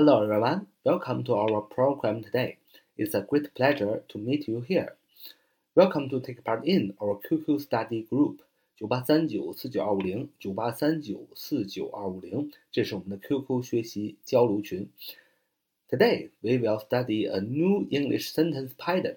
Hello everyone, welcome to our program today. It's a great pleasure to meet you here. Welcome to take part in our QQ study group 九八三九四九二五零九八三九四九二五零，这是我们的 QQ 学习交流群。Today we will study a new English sentence pattern.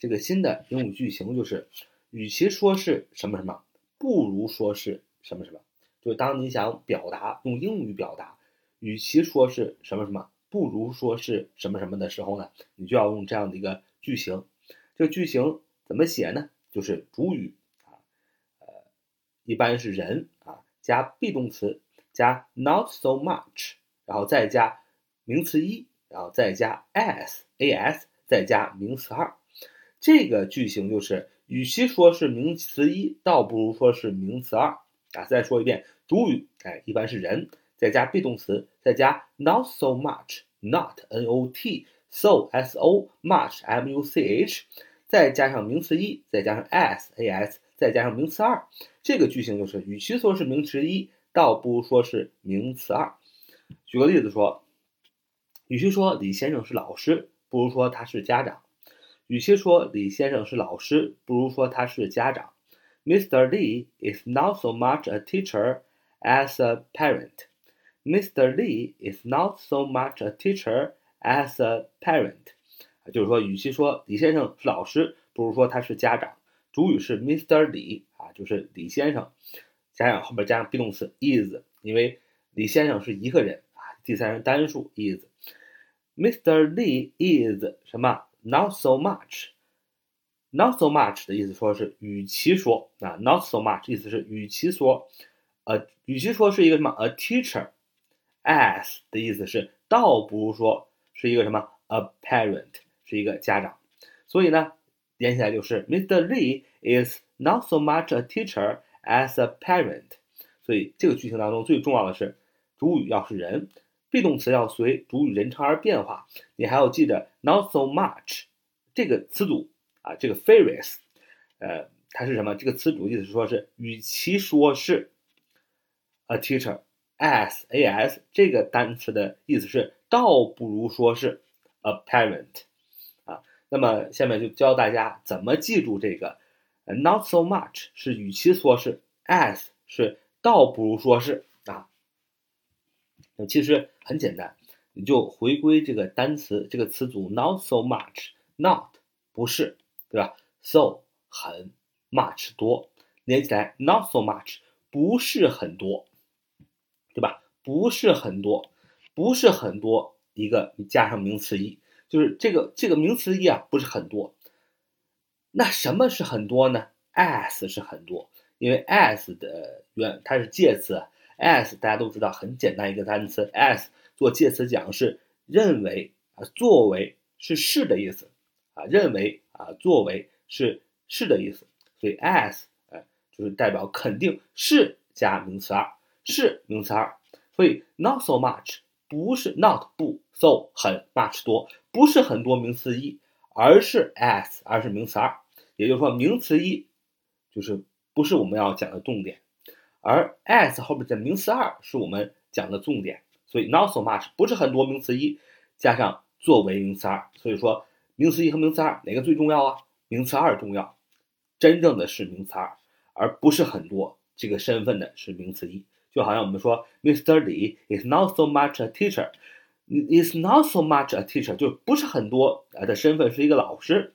这个新的英语句型就是，与其说是什么什么，不如说是什么什么。就是当你想表达用英语表达，与其说是什么什么，不如说是什么什么的时候呢，你就要用这样的一个句型。这个句型怎么写呢？就是主语啊，呃，一般是人啊，加 be 动词，加 not so much，然后再加名词一，然后再加 as as，再加名词二。这个句型就是，与其说是名词一，倒不如说是名词二啊。再说一遍，主语哎一般是人，再加 be 动词，再加 not so much，not n o t，so s o much m u c h，再加上名词一，再加上 as a s，再加上名词二。这个句型就是，与其说是名词一，倒不如说是名词二。举个例子说，与其说李先生是老师，不如说他是家长。与其说李先生是老师，不如说他是家长。Mr. Lee is not so much a teacher as a parent. Mr. Lee is not so much a teacher as a parent. 就是说，与其说李先生是老师，不如说他是家长。主语是 Mr. Li 啊，就是李先生，加上后边加上 be 动词 is，因为李先生是一个人啊，第三人单数 is。Mr. Lee is 什么？Not so much, not so much 的意思说是与其说啊，not so much 意思是与其说，呃，与其说是一个什么，a teacher as 的意思是倒不如说是一个什么，a parent 是一个家长，所以呢，连起来就是 Mr. Lee is not so much a teacher as a parent。所以这个句型当中最重要的是主语要是人。be 动词要随主语人称而变化，你还要记得 not so much 这个词组啊，这个 phrase，呃，它是什么？这个词组意思是说是与其说是 a teacher as as 这个单词的意思是倒不如说是 apparent 啊。那么下面就教大家怎么记住这个 not so much 是与其说是 as 是倒不如说是。那其实很简单，你就回归这个单词这个词组 not so much，not 不是，对吧？so 很，much 多，连起来 not so much 不是很多，对吧？不是很多，不是很多，一个你加上名词一，就是这个这个名词一啊不是很多。那什么是很多呢？as 是很多，因为 as 的原它是介词。as 大家都知道很简单一个单词，as 做介词讲是认为啊，作为是是的意思啊，认为啊，作为是是的意思，所以 as 哎就是代表肯定是加名词二，是名词二，所以 not so much 不是 not 不 so 很 much 多，不是很多名词一，而是 as 而是名词二，也就是说名词一就是不是我们要讲的重点。而 as 后边的名词二是我们讲的重点，所以 not so much 不是很多名词一加上作为名词二，所以说名词一和名词二哪个最重要啊？名词二重要，真正的是名词二，而不是很多这个身份的是名词一。就好像我们说 Mr. Li is not so much a teacher，is not so much a teacher 就不是很多的身份是一个老师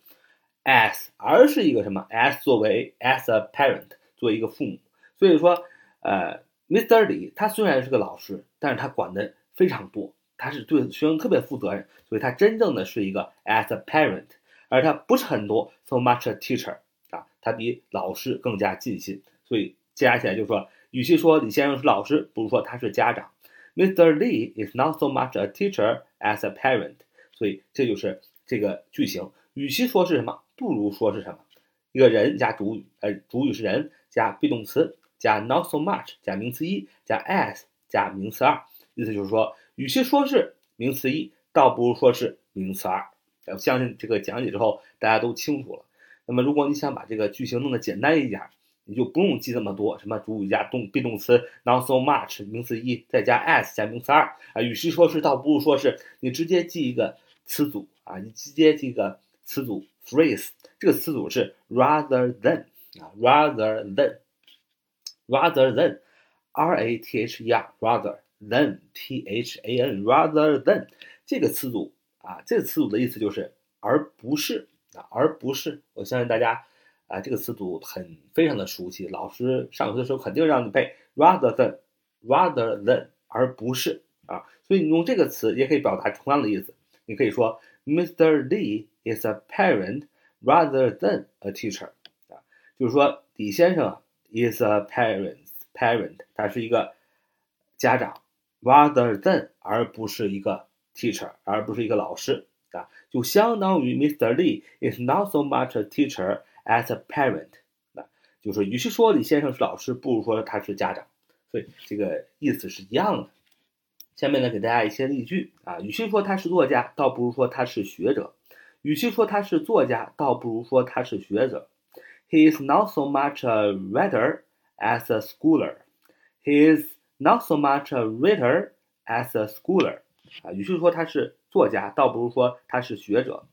，as 而是一个什么？as 作为 as a parent 作为一个父母，所以说。呃，Mr. 李他虽然是个老师，但是他管的非常多，他是对学生特别负责任，所以他真正的是一个 as a parent，而他不是很多 so much a teacher 啊，他比老师更加尽心，所以加起来就说，与其说李先生是老师，不如说他是家长。Mr. Lee is not so much a teacher as a parent，所以这就是这个句型，与其说是什么，不如说是什么，一个人加主语，呃，主语是人加 be 动词。加 not so much 加名词一加 as 加名词二，意思就是说，与其说是名词一，倒不如说是名词二。我相信这个讲解之后大家都清楚了。那么，如果你想把这个句型弄得简单一点，你就不用记那么多，什么主语加动 be 动词 not so much 名词一再加 as 加名词二。啊，与其说是倒不如说是你直接记一个词组啊，你直接记一个词组 phrase，这个词组是 rather than 啊，rather than rather than r a t h e r rather than t h a n rather than 这个词组啊，这个词组的意思就是而不是啊，而不是，我相信大家。啊，这个词组很非常的熟悉，老师上课的时候肯定让你背 rather than，rather than，而不是啊，所以你用这个词也可以表达同样的意思。你可以说 Mr. Lee is a parent rather than a teacher，啊，就是说李先生 is a parent，parent，他是一个家长，rather than，而不是一个 teacher，而不是一个老师啊，就相当于 Mr. Lee is not so much a teacher。As a parent，啊就是与其说李先生是老师，不如说他是家长，所以这个意思是一样的。下面呢，给大家一些例句啊，与其说他是作家，倒不如说他是学者；与其说他是作家，倒不如说他是学者。He is not so much a writer as a scholar. He is not so much a writer as a scholar. 啊，与其说他是作家，倒不如说他是学者。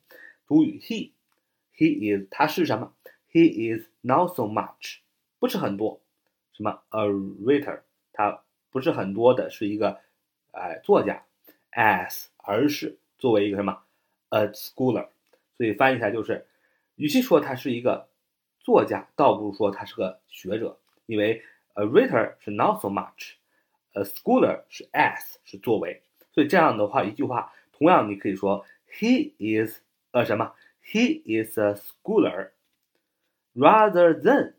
主语 he，he is 他是什么？He is not so much，不是很多，什么？A writer，他不是很多的，是一个哎作家，as 而是作为一个什么？A scholar，所以翻译起来就是，与其说他是一个作家，倒不如说他是个学者，因为 a writer 是 not so much，a scholar 是 as 是作为，所以这样的话一句话，同样你可以说 he is a 什么，he is a scholar。Rather than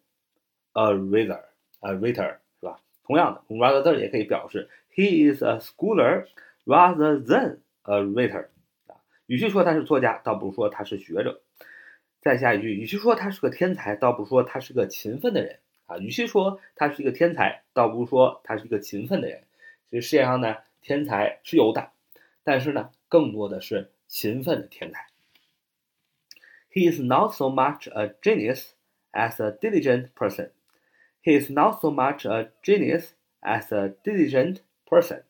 a reader, a reader 是吧？同样的，用 rather than 也可以表示 he is a scholar rather than a reader 啊。与其说他是作家，倒不如说他是学者。再下一句，与其说他是个天才，倒不如说他是个勤奋的人啊。与其说他是一个天才，倒不如说他是一个勤奋的人。其实世界上呢，天才是有的，但是呢，更多的是勤奋的天才。He is not so much a genius. as a diligent person. He is not so much a genius as a diligent person.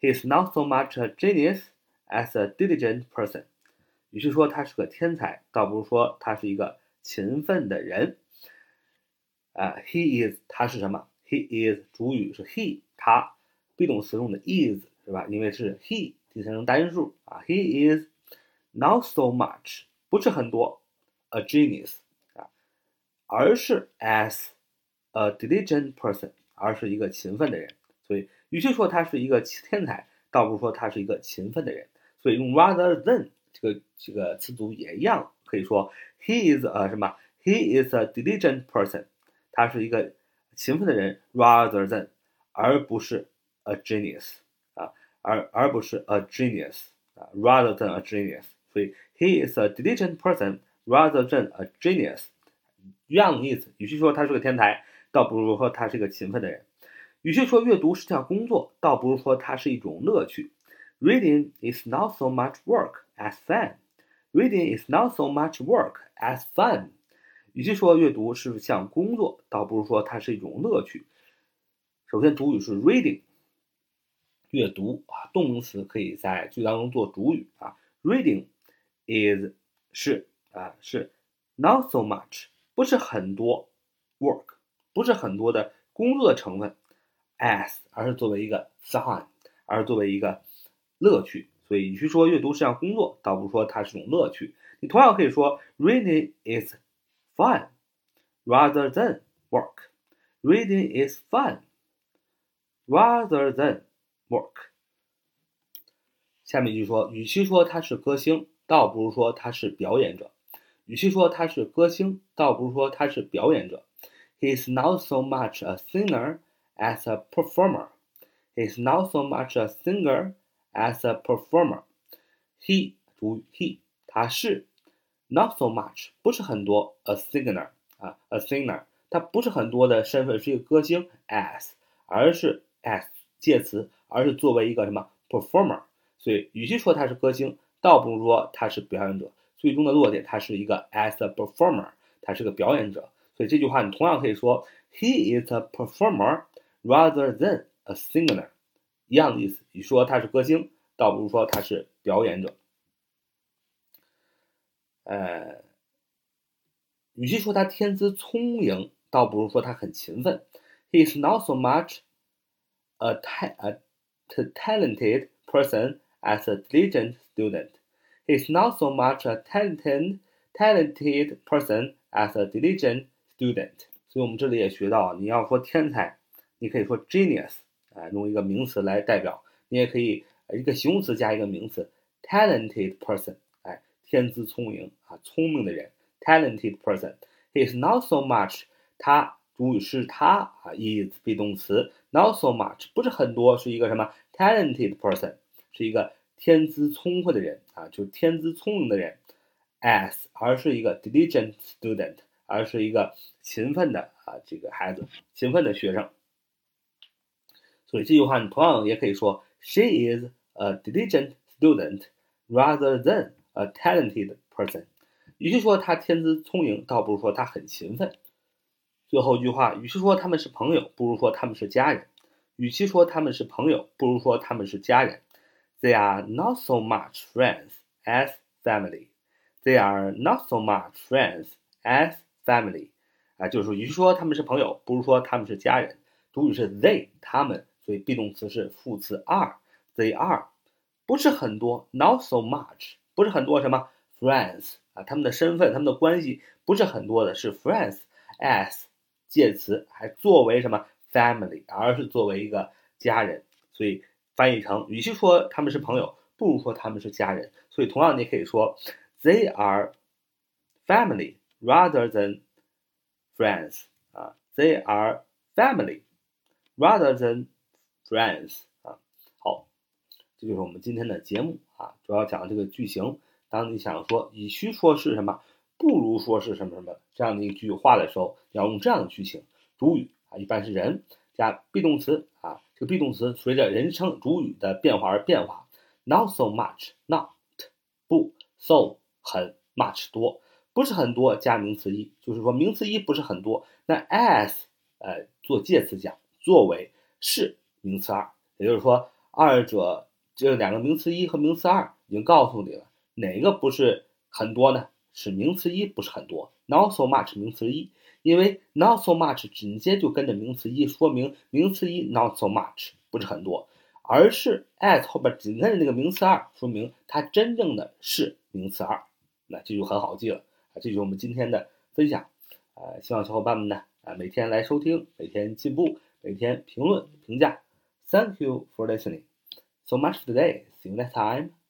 He is not so much a genius as a diligent person. 与其说他是个天才，倒不如说他是一个勤奋的人。啊、uh,，he is 他是什么？he is 主语是 he，他 be 动词用的 is 是吧？因为是 he 第三人称单数啊。He is not so much 不是很多，a genius 而是 as a diligent person，而是一个勤奋的人。所以，与其说他是一个天才，倒不如说他是一个勤奋的人。所以用 rather than 这个这个词组也一样，可以说 he is a 什么？He is a diligent person，他是一个勤奋的人，rather than，而不是 a genius 啊，而而不是 a genius 啊，rather than a genius。所以 he is a diligent person rather than a genius。一样的意思，与其说他是个天才，倒不如说他是个勤奋的人；与其说阅读是项工作，倒不如说它是一种乐趣。Reading is not so much work as fun. Reading is not so much work as fun. 与其说阅读是项工作，倒不如说它是一种乐趣。首先，主语是 reading，阅读啊，动词可以在句当中做主语啊。Reading is 是啊是 not so much。不是很多 work，不是很多的工作的成分，as 而是作为一个 fun，而是作为一个乐趣。所以，与其说阅读是项工作，倒不如说它是种乐趣。你同样可以说 reading is fun rather than work。Reading is fun rather than work。下面一句说，与其说他是歌星，倒不如说他是表演者。与其说他是歌星，倒不如说他是表演者。He is not so much a singer as a performer. He is not so much a singer as a performer. He 主语 he 他是 not so much 不是很多 a singer 啊 a singer 他不是很多的身份是一个歌星 as 而是 as 介词而是作为一个什么 performer。所以与其说他是歌星，倒不如说他是表演者。最终的落点，他是一个 as a performer，他是个表演者。所以这句话你同样可以说 He is a performer rather than a singer。一样的意思，你说他是歌星，倒不如说他是表演者。呃，与其说他天资聪颖，倒不如说他很勤奋。He is not so much a a talented person as a diligent student. He is not so much a talented talented person as a diligent student. 所以我们这里也学到，你要说天才，你可以说 genius，啊，用一个名词来代表；你也可以一个形容词加一个名词，talented person，哎，天资聪颖啊，聪明的人，talented person。He is not so much，他主语是他啊，is be 动词，not so much 不是很多，是一个什么 talented person，是一个 天资聪慧的人啊，就是天资聪明的人，as 而是一个 diligent student。而是一个勤奋的啊，这个孩子，勤奋的学生。所以这句话你同样也可以说，She is a diligent student rather than a talented person。与其说她天资聪颖，倒不如说她很勤奋。最后一句话，与其说他们是朋友，不如说他们是家人。与其说他们是朋友，不如说他们是家人。They are not so much friends as family. They are not so much friends as Family，啊，就是说，与其说他们是朋友，不如说他们是家人。主语是 they，他们，所以 be 动词是副词 are。They are，不是很多，not so much，不是很多什么 friends 啊，他们的身份，他们的关系不是很多的，是 friends as 介词，还作为什么 family，而是作为一个家人，所以翻译成，与其说他们是朋友，不如说他们是家人。所以同样，你可以说 they are family。rather than friends 啊，they are family rather than friends 啊。好，这就是我们今天的节目啊，主要讲这个句型。当你想说与其说是什么，不如说是什么什么这样的一句话的时候，要用这样的句型。主语啊，一般是人加 be 动词啊，这个 be 动词随着人称主语的变化而变化。Not so much，not 不 so 很 much 多。不是很多加名词一，就是说名词一不是很多。那 as 呃做介词讲，作为是名词二，也就是说二者这两个名词一和名词二已经告诉你了，哪个不是很多呢？是名词一不是很多，not so much 名词一，因为 not so much 紧接就跟着名词一，说明名词一 not so much 不是很多，而是 as 后边紧跟着那个名词二，说明它真正的是名词二，那这就很好记了。啊，这就是我们今天的分享，啊，希望小伙伴们呢，啊，每天来收听，每天进步，每天评论评价。Thank you for listening. So much today. See you next time.